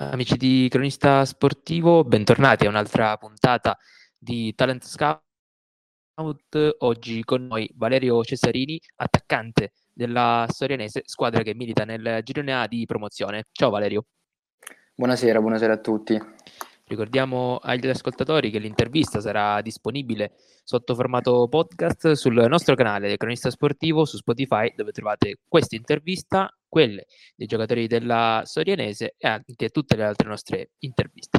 Amici di Cronista Sportivo, bentornati a un'altra puntata di Talent Scout. Oggi con noi Valerio Cesarini, attaccante della Sorianese, squadra che milita nel girone A di promozione. Ciao Valerio. Buonasera, buonasera a tutti. Ricordiamo agli ascoltatori che l'intervista sarà disponibile sotto formato podcast sul nostro canale Cronista Sportivo su Spotify dove trovate questa intervista, quelle dei giocatori della Sorianese e anche tutte le altre nostre interviste.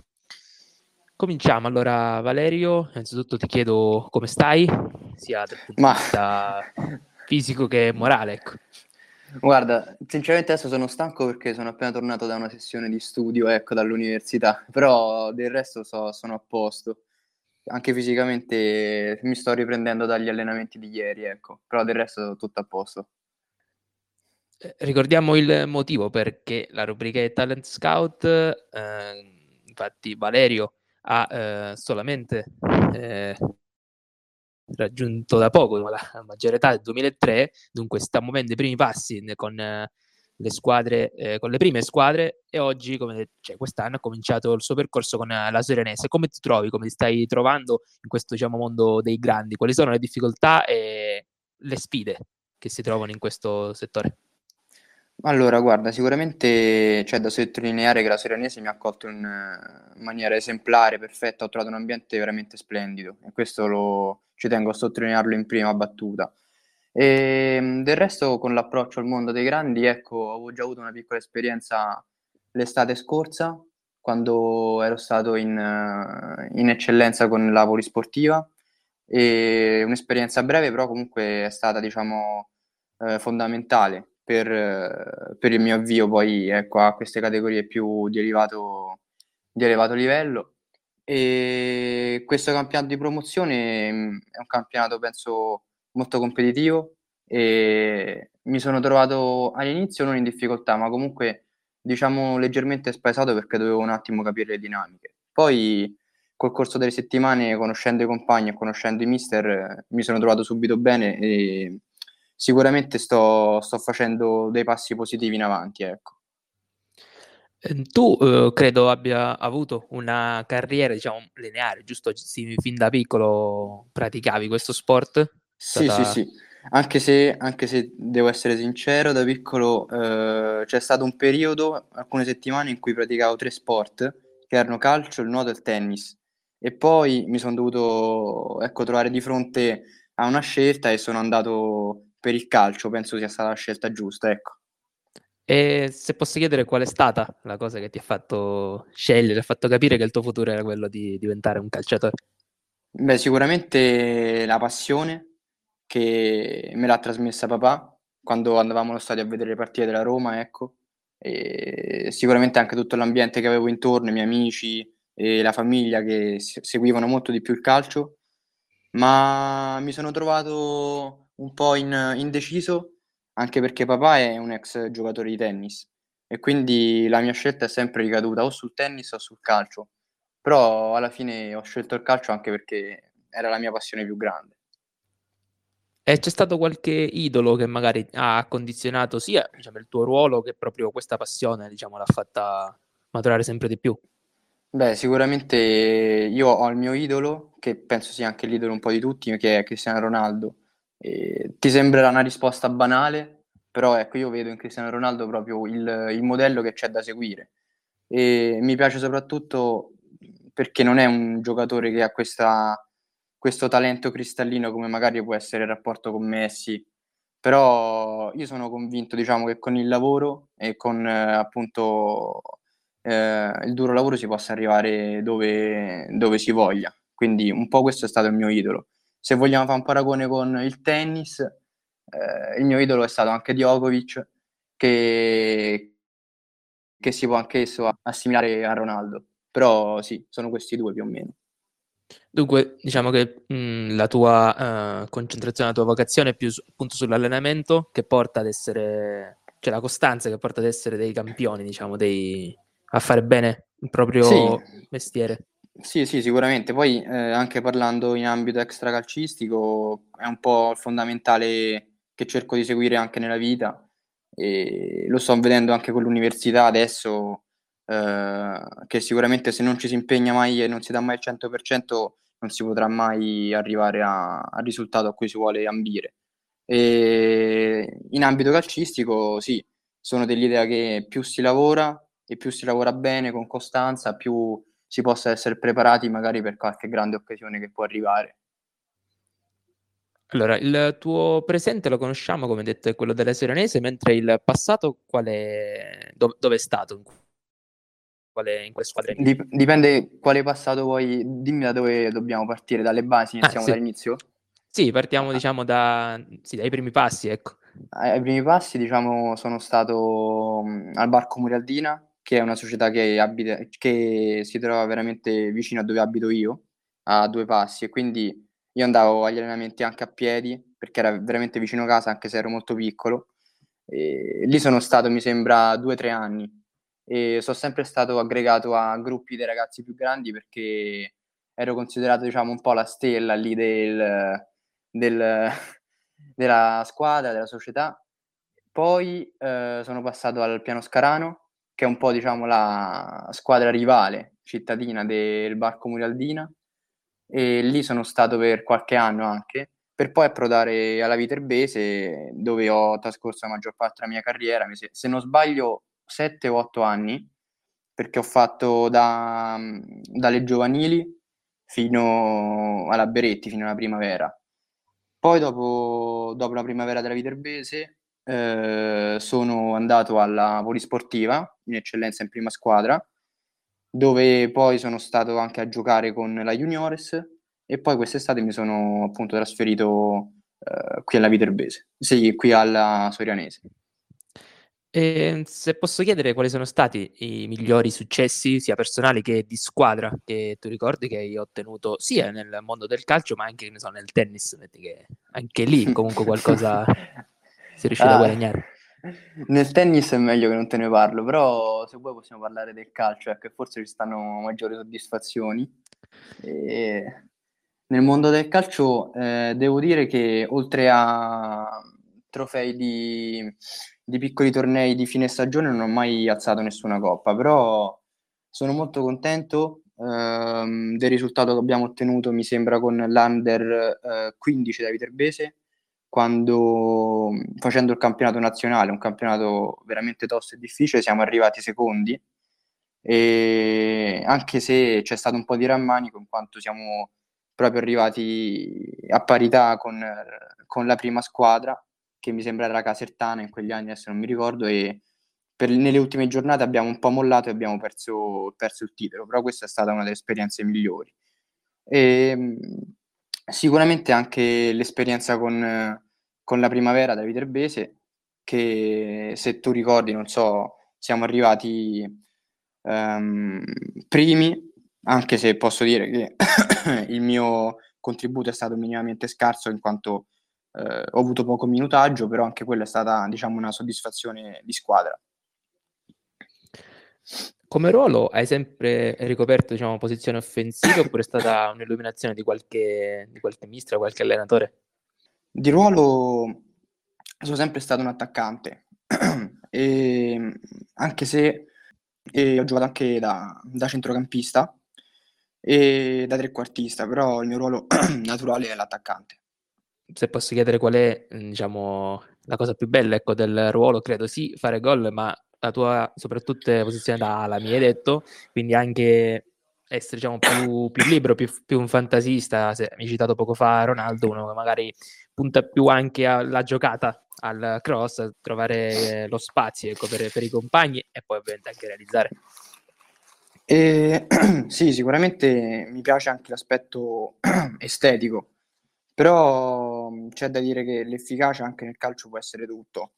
Cominciamo allora Valerio, innanzitutto ti chiedo come stai, sia dal punto Ma... di vista fisico che morale. Ecco. Guarda, sinceramente adesso sono stanco perché sono appena tornato da una sessione di studio, ecco, dall'università, però del resto so, sono a posto. Anche fisicamente mi sto riprendendo dagli allenamenti di ieri, ecco, però del resto tutto a posto. Eh, ricordiamo il motivo perché la rubrica è Talent Scout, eh, infatti Valerio ha eh, solamente eh, raggiunto da poco la maggiore età del 2003, dunque sta muovendo i primi passi con eh, le squadre, eh, con le prime squadre e oggi, come, cioè, quest'anno ha cominciato il suo percorso con la Serenese. Come ti trovi, come ti stai trovando in questo diciamo, mondo dei grandi? Quali sono le difficoltà e le sfide che si trovano in questo settore? Allora, guarda, sicuramente c'è da sottolineare che la Serenese mi ha accolto in maniera esemplare, perfetta, ho trovato un ambiente veramente splendido e questo lo, ci tengo a sottolinearlo in prima battuta. E, ehm, del resto, con l'approccio al mondo dei grandi, ecco, avevo già avuto una piccola esperienza l'estate scorsa, quando ero stato in, in eccellenza con la polisportiva, e un'esperienza breve, però comunque è stata, diciamo, eh, fondamentale per, per, il mio avvio poi ecco, a queste categorie più di elevato, di elevato livello. E questo campionato di promozione mm, è un campionato, penso, molto competitivo e mi sono trovato all'inizio non in difficoltà, ma comunque diciamo leggermente spaesato perché dovevo un attimo capire le dinamiche. Poi col corso delle settimane, conoscendo i compagni e conoscendo i mister, mi sono trovato subito bene e sicuramente sto, sto facendo dei passi positivi in avanti, ecco. Ehm, tu, uhm, credo abbia avuto una carriera, diciamo, lineare, giusto? Sì, fin da piccolo praticavi questo sport? Sì, Stata... sì, sì. Anche se, anche se devo essere sincero, da piccolo eh, c'è stato un periodo, alcune settimane, in cui praticavo tre sport, che erano calcio, il nuoto e il tennis. E poi mi sono dovuto ecco, trovare di fronte a una scelta e sono andato per il calcio, penso sia stata la scelta giusta, ecco. E se posso chiedere qual è stata la cosa che ti ha fatto scegliere, ha fatto capire che il tuo futuro era quello di diventare un calciatore? Beh, sicuramente la passione che me l'ha trasmessa papà quando andavamo allo stadio a vedere le partite della Roma, ecco. E sicuramente anche tutto l'ambiente che avevo intorno, i miei amici e la famiglia che seguivano molto di più il calcio, ma mi sono trovato un po' in, indeciso anche perché papà è un ex giocatore di tennis e quindi la mia scelta è sempre ricaduta o sul tennis o sul calcio. Però alla fine ho scelto il calcio anche perché era la mia passione più grande. E c'è stato qualche idolo che magari ha condizionato sia diciamo, il tuo ruolo che proprio questa passione diciamo, l'ha fatta maturare sempre di più? Beh, sicuramente io ho il mio idolo, che penso sia anche l'idolo un po' di tutti, che è Cristiano Ronaldo. E ti sembrerà una risposta banale, però ecco, io vedo in Cristiano Ronaldo proprio il, il modello che c'è da seguire. E mi piace soprattutto perché non è un giocatore che ha questa, questo talento cristallino come magari può essere il rapporto con Messi, però io sono convinto diciamo, che con il lavoro e con eh, appunto eh, il duro lavoro si possa arrivare dove, dove si voglia. Quindi un po' questo è stato il mio idolo se vogliamo fare un paragone con il tennis, eh, il mio idolo è stato anche Djokovic, che, che si può anch'esso assimilare a Ronaldo. Però sì, sono questi due più o meno. Dunque, diciamo che mh, la tua uh, concentrazione, la tua vocazione è più su, appunto sull'allenamento che porta ad essere, cioè la costanza che porta ad essere dei campioni, diciamo, dei, a fare bene il proprio sì. mestiere. Sì, sì, sicuramente. Poi eh, anche parlando in ambito extracalcistico è un po' il fondamentale che cerco di seguire anche nella vita e lo sto vedendo anche con l'università adesso. Eh, che sicuramente se non ci si impegna mai e non si dà mai il 100% non si potrà mai arrivare a, al risultato a cui si vuole ambire. E in ambito calcistico, sì, sono dell'idea che più si lavora e più si lavora bene, con costanza, più si possa essere preparati magari per qualche grande occasione che può arrivare. Allora, il tuo presente lo conosciamo, come detto, è quello della Serenese, mentre il passato quale... dove, dove è stato? Quale, in quale squadra? Dip- dipende quale passato vuoi, dimmi da dove dobbiamo partire, dalle basi, ah, iniziamo ah, sì. dall'inizio? Sì, partiamo diciamo da, sì, dai primi passi, ecco. Ai primi passi, diciamo, sono stato al Barco Murialdina, che è una società che, abita, che si trova veramente vicino a dove abito io, a due passi, e quindi io andavo agli allenamenti anche a piedi, perché era veramente vicino a casa, anche se ero molto piccolo. E lì sono stato, mi sembra, due o tre anni e sono sempre stato aggregato a gruppi dei ragazzi più grandi perché ero considerato, diciamo, un po' la stella lì del, del, della squadra, della società. Poi eh, sono passato al Piano Scarano, che è un po', diciamo, la squadra rivale cittadina del Barco Murialdina e lì sono stato per qualche anno anche, per poi approdare alla Viterbese dove ho trascorso la maggior parte della mia carriera, se non sbaglio 7 o 8 anni, perché ho fatto da, dalle giovanili fino alla Beretti, fino alla primavera. Poi dopo, dopo la primavera della Viterbese eh, sono andato alla Polisportiva, in eccellenza in prima squadra, dove poi sono stato anche a giocare con la Juniores e poi quest'estate mi sono appunto trasferito eh, qui alla Viterbese, sì, qui alla Sorianese. E se posso chiedere quali sono stati i migliori successi, sia personali che di squadra, che tu ricordi che hai ottenuto sia nel mondo del calcio, ma anche so, nel tennis, che anche lì comunque qualcosa si è riuscito ah, a guadagnare. Nel tennis è meglio che non te ne parlo, però se vuoi possiamo parlare del calcio, ecco, forse ci stanno maggiori soddisfazioni. E nel mondo del calcio eh, devo dire che oltre a trofei di, di, piccoli tornei di fine stagione non ho mai alzato nessuna coppa, però sono molto contento ehm, del risultato che abbiamo ottenuto, mi sembra, con l'Under eh, 15 da Viterbese quando facendo il campionato nazionale, un campionato veramente tosto e difficile, siamo arrivati secondi e anche se c'è stato un po' di rammanico in quanto siamo proprio arrivati a parità con, con la prima squadra che mi sembra era Casertana in quegli anni, adesso non mi ricordo e per, nelle ultime giornate abbiamo un po' mollato e abbiamo perso, perso il titolo, però questa è stata una delle esperienze migliori. E, ehm, Sicuramente anche l'esperienza con, con la primavera da Viterbese, che se tu ricordi, non so, siamo arrivati um, primi, anche se posso dire che il mio contributo è stato minimamente scarso in quanto eh, ho avuto poco minutaggio, però anche quella è stata, diciamo, una soddisfazione di squadra. Come ruolo hai sempre ricoperto diciamo, posizione offensiva oppure è stata un'illuminazione di qualche, di qualche mister, qualche allenatore? Di ruolo sono sempre stato un attaccante, e, anche se ho giocato anche da, da, centrocampista e da trequartista, però il mio ruolo naturale è l'attaccante. Se posso chiedere qual è diciamo, la cosa più bella ecco, del ruolo, credo sì, fare gol, ma la tua soprattutto posizione da ala, mi hai detto, quindi anche essere diciamo, più, più libero, più, più, un fantasista, se, mi hai citato poco fa Ronaldo, uno che magari punta più anche alla giocata, al cross, trovare lo spazio ecco, per, per, i compagni e poi ovviamente anche realizzare. E, sì, sicuramente mi piace anche l'aspetto estetico, però c'è da dire che l'efficacia anche nel calcio può essere tutto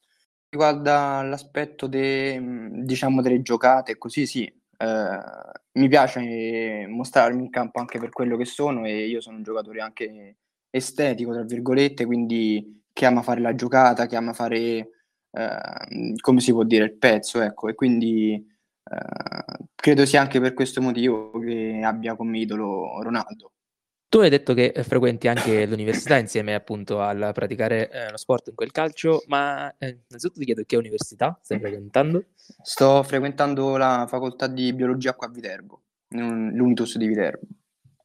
riguarda l'aspetto de, diciamo, delle giocate, così sì, eh, mi piace mostrarmi in campo anche per quello che sono e io sono un giocatore anche estetico, tra virgolette, quindi che ama fare la giocata, che ama fare, eh, come si può dire, il pezzo, ecco, e quindi eh, credo sia anche per questo motivo che abbia come idolo Ronaldo. Tu hai detto che frequenti anche l'università insieme appunto al praticare eh, lo sport in quel calcio, ma eh, innanzitutto ti chiedo che università stai frequentando? Sto frequentando la facoltà di biologia qua a Viterbo, l'Unitus di Viterbo.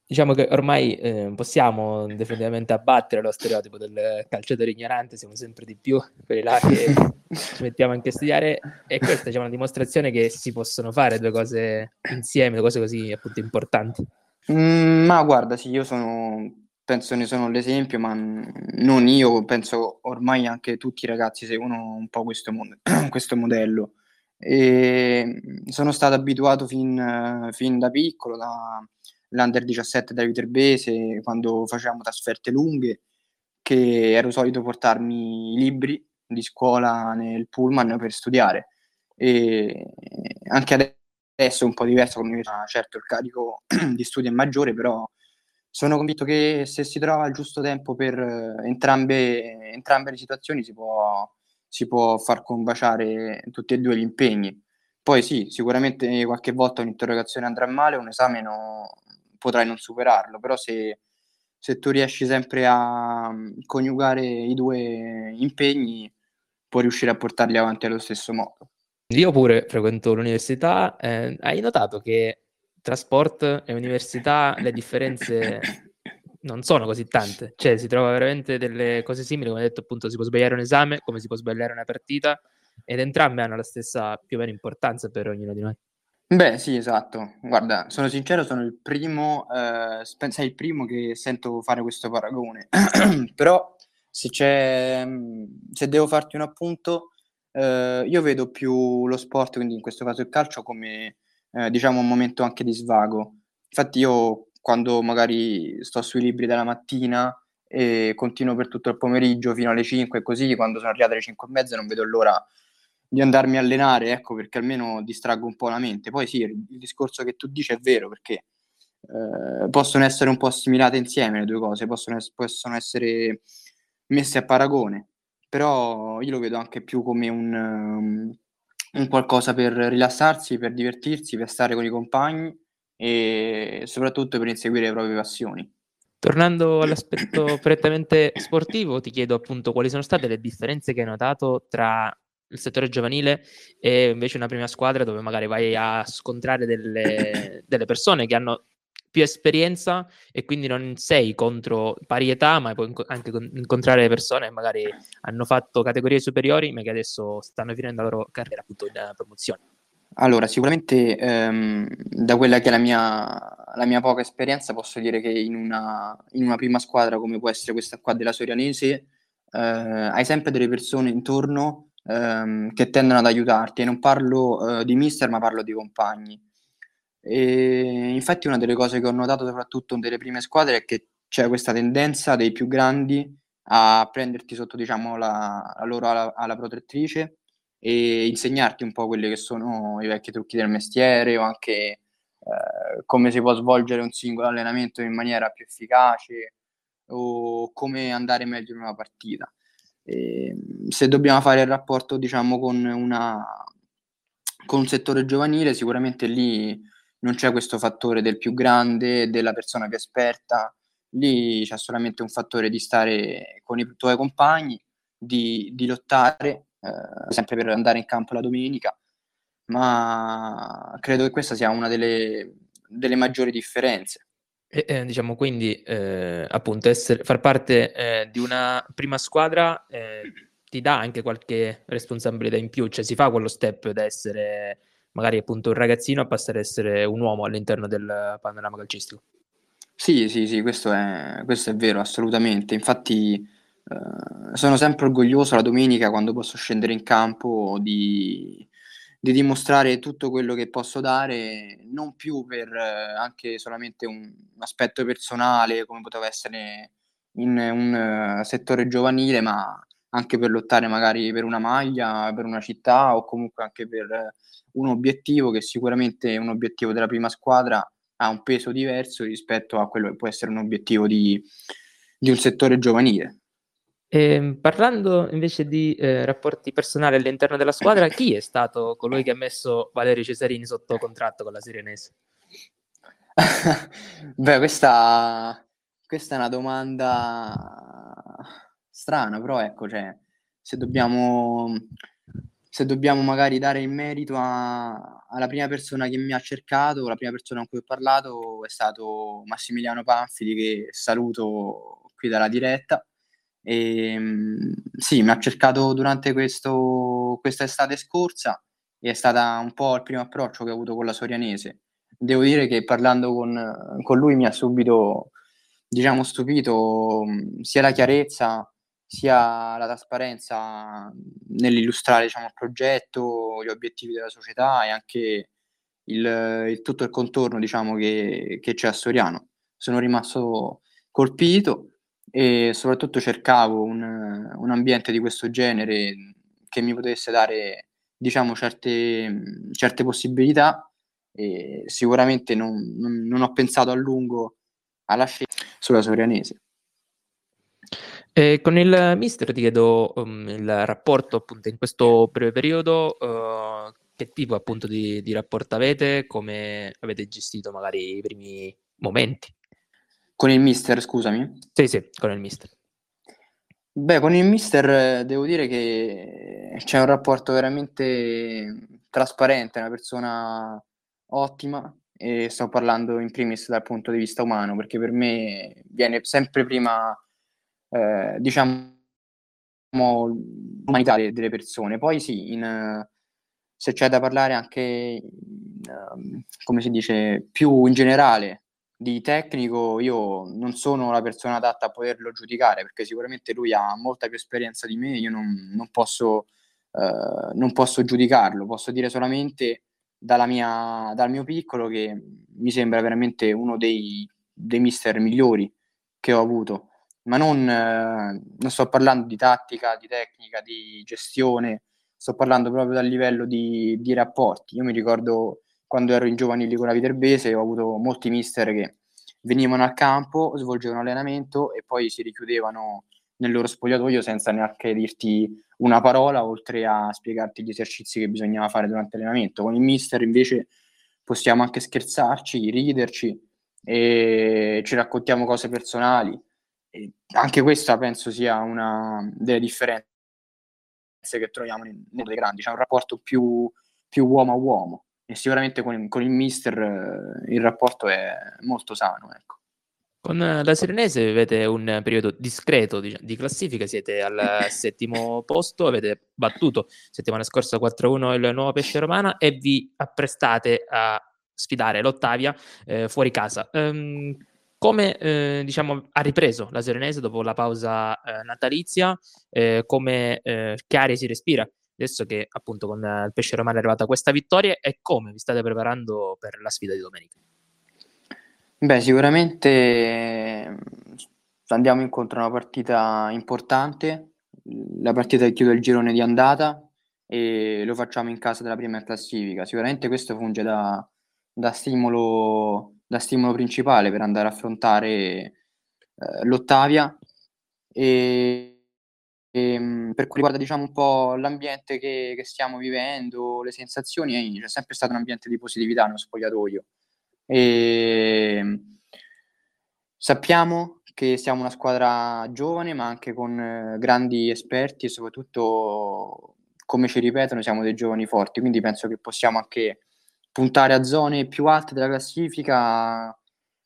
Diciamo che ormai eh, possiamo definitivamente abbattere lo stereotipo del calciatore ignorante, siamo sempre di più quelli là che ci mettiamo anche a studiare e questa diciamo, è una dimostrazione che si possono fare due cose insieme, due cose così appunto importanti. Mm, ma guarda, sì, io sono, penso ne sono l'esempio, ma non io, penso ormai anche tutti i ragazzi seguono un po' questo, mod- questo modello. E sono stato abituato fin, fin da piccolo, dall'Under 17 da Viterbese, quando facevamo trasferte lunghe, che ero solito portarmi i libri di scuola nel pullman per studiare. E anche adesso adesso è un po' diverso con l'università, certo il carico di studio è maggiore, però sono convinto che se si trova il giusto tempo per entrambe, entrambe le situazioni si può, si può far combaciare tutti e due gli impegni. Poi sì, sicuramente qualche volta un'interrogazione andrà male, un esame no, potrai non superarlo, però se, se tu riesci sempre a coniugare i due impegni, puoi riuscire a portarli avanti allo stesso modo. Io pure frequento l'università. Eh, hai notato che tra sport e università le differenze non sono così tante? Cioè, si trova veramente delle cose simili, come detto, appunto, si può sbagliare un esame, come si può sbagliare una partita, ed entrambe hanno la stessa più o meno importanza per ognuno di noi. Beh, sì, esatto. Guarda, sono sincero, sono il primo, eh, sei il primo che sento fare questo paragone. Però, se c'è, se devo farti un appunto, eh, io vedo più lo sport, quindi in questo caso il calcio, come eh, diciamo un momento anche di svago. Infatti io quando magari sto sui libri della mattina e continuo per tutto il pomeriggio fino alle 5 e così, quando sono arrivate alle 5 e mezza non vedo l'ora di andarmi a allenare, ecco, perché almeno distraggo un po' la mente. Poi sì, il, discorso che tu dici è vero, perché eh, possono essere un po' assimilate insieme le due cose, possono, possono essere messe a paragone però io lo vedo anche più come un, um, un qualcosa per rilassarsi, per divertirsi, per stare con i compagni e soprattutto per inseguire le proprie passioni. Tornando all'aspetto prettamente sportivo, ti chiedo appunto quali sono state le differenze che hai notato tra il settore giovanile e invece una prima squadra dove magari vai a scontrare delle, delle persone che hanno più esperienza e quindi non sei contro pari età, ma puoi anche incontrare persone che magari hanno fatto categorie superiori, ma che adesso stanno finendo la loro carriera appunto in promozione. Allora, sicuramente ehm, da quella che è la mia, la mia, poca esperienza posso dire che in una, in una, prima squadra come può essere questa qua della Sorianese eh, hai sempre delle persone intorno ehm, che tendono ad aiutarti e non parlo eh, di mister ma parlo di compagni e infatti una delle cose che ho notato soprattutto nelle prime squadre è che c'è questa tendenza dei più grandi a prenderti sotto diciamo, la, la loro ala, ala protettrice e insegnarti un po' quelli che sono i vecchi trucchi del mestiere o anche eh, come si può svolgere un singolo allenamento in maniera più efficace o come andare meglio in una partita. E se dobbiamo fare il rapporto diciamo con, una, con un settore giovanile sicuramente lì non c'è questo fattore del più grande, della persona più esperta, lì c'è solamente un fattore di stare con i tuoi compagni, di, di lottare, eh, sempre per andare in campo la domenica, ma credo che questa sia una delle, delle maggiori differenze. E, eh, diciamo quindi eh, appunto essere, far parte eh, di una prima squadra eh, ti dà anche qualche responsabilità in più, cioè si fa quello step da essere magari appunto un ragazzino a passare ad essere un uomo all'interno del panorama calcistico. Sì, sì, sì, questo è, questo è vero, assolutamente. Infatti eh, sono sempre orgoglioso la domenica quando posso scendere in campo di, di dimostrare tutto quello che posso dare, non più per eh, anche solamente un aspetto personale come poteva essere in un uh, settore giovanile, ma anche per lottare magari per una maglia, per una città o comunque anche per un obiettivo che sicuramente è un obiettivo della prima squadra ha un peso diverso rispetto a quello che può essere un obiettivo di, di un settore giovanile. E, ehm, parlando invece di eh, rapporti personali all'interno della squadra, chi è stato colui che ha messo Valerio Cesarini sotto contratto con la Sirenese? Beh, questa questa è una domanda strana, però ecco, cioè, se dobbiamo, se dobbiamo magari dare il merito a, alla prima persona che mi ha cercato, la prima persona con cui ho parlato è stato Massimiliano Panfili, che saluto qui dalla diretta. E, ehm, sì, mi ha cercato durante questo, questa estate scorsa e è stata un po' il primo approccio che ho avuto con la Sorianese. Devo dire che parlando con, con lui mi ha subito, diciamo, stupito sia la chiarezza sia la trasparenza nell'illustrare diciamo, il progetto, gli obiettivi della società e anche il, il tutto il contorno diciamo, che, che, c'è a Soriano. Sono rimasto colpito e soprattutto cercavo un, un ambiente di questo genere che mi potesse dare diciamo, certe, certe possibilità e sicuramente non, non, non ho pensato a lungo alla scelta sulla Sorianese. E con il mister ti chiedo um, il rapporto appunto in questo breve periodo, uh, che tipo appunto di, di, rapporto avete, come avete gestito magari i primi momenti? Con il mister, scusami? Sì, sì, con il mister. Beh, con il mister devo dire che c'è un rapporto veramente trasparente, una persona ottima e sto parlando in primis dal punto di vista umano perché per me viene sempre prima eh, diciamo, l'umanità delle persone. Poi sì, in, se c'è da parlare anche, in, come si dice, più in generale di tecnico, io non sono la persona adatta a poterlo giudicare, perché sicuramente lui ha molta più esperienza di me, io non, non, posso, eh, non posso giudicarlo, posso dire solamente mia, dal mio piccolo che mi sembra veramente uno dei, dei mister migliori che ho avuto ma non, eh, non sto parlando di tattica, di tecnica, di gestione, sto parlando proprio dal livello di, di rapporti. Io mi ricordo quando ero in giovanili con la Viterbese, ho avuto molti mister che venivano al campo, svolgevano allenamento e poi si richiudevano nel loro spogliatoio senza neanche dirti una parola, oltre a spiegarti gli esercizi che bisognava fare durante l'allenamento. Con il mister invece possiamo anche scherzarci, riderci e ci raccontiamo cose personali anche questa penso sia una delle differenze che troviamo nelle grandi, c'è un rapporto più, più uomo a uomo e sicuramente con, con il mister eh, il rapporto è molto sano. Ecco. Con la Serenese avete un periodo discreto di, di classifica, siete al settimo posto, avete battuto settimana scorsa 4-1 il nuovo Pesce Romana e vi apprestate a sfidare l'Ottavia eh, fuori casa. Um, come eh, diciamo, ha ripreso la Serenese dopo la pausa eh, natalizia, eh, come eh, Chiari si respira adesso che appunto con il Pesce Romano è arrivata questa vittoria e come vi state preparando per la sfida di domenica? Beh, sicuramente andiamo incontro a una partita importante, la partita che chiude il girone di andata e lo facciamo in casa della prima classifica. Sicuramente questo funge da, da stimolo da stimolo principale per andare a affrontare eh, l'Ottavia. E, e, ehm, per cui riguarda diciamo un po' l'ambiente che, che stiamo vivendo, le sensazioni, c'è sempre stato un ambiente di positività nello spogliatoio. E ehm, sappiamo che siamo una squadra giovane ma anche con eh, grandi esperti e soprattutto come ci ripetono siamo dei giovani forti quindi penso che possiamo anche puntare a zone più alte della classifica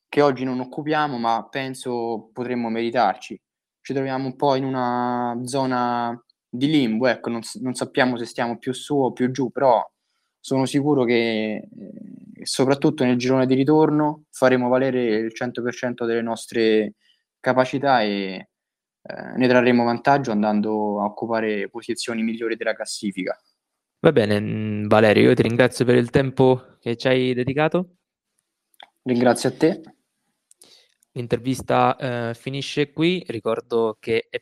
che oggi non occupiamo, ma penso potremmo meritarci. Ci troviamo un po' in una zona di limbo, ecco, non, non sappiamo se stiamo più su o più giù, però sono sicuro che eh, soprattutto nel girone di ritorno faremo valere il 100% delle nostre capacità e eh, ne trarremo vantaggio andando a occupare posizioni migliori della classifica. Va bene, mm, Valerio, io ti ringrazio per il tempo che ci hai dedicato. Ringrazio a te. L'intervista eh, finisce qui. Ricordo che è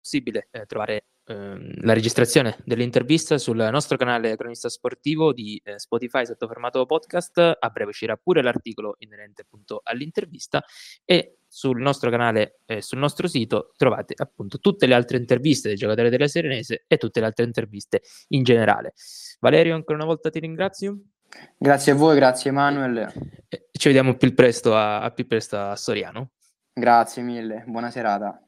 possibile eh, trovare ehm, la registrazione dell'intervista sul nostro canale Cronista Sportivo di eh, Spotify sotto formato podcast. A breve uscirà pure l'articolo inerente appunto all'intervista e sul nostro canale e eh, sul nostro sito trovate appunto tutte le altre interviste dei giocatori della Serenese e tutte le altre interviste in generale. Valerio, ancora una volta ti ringrazio. Grazie a voi, grazie Emanuel. Ci vediamo più presto a, a più presto a Soriano. Grazie mille, buona serata.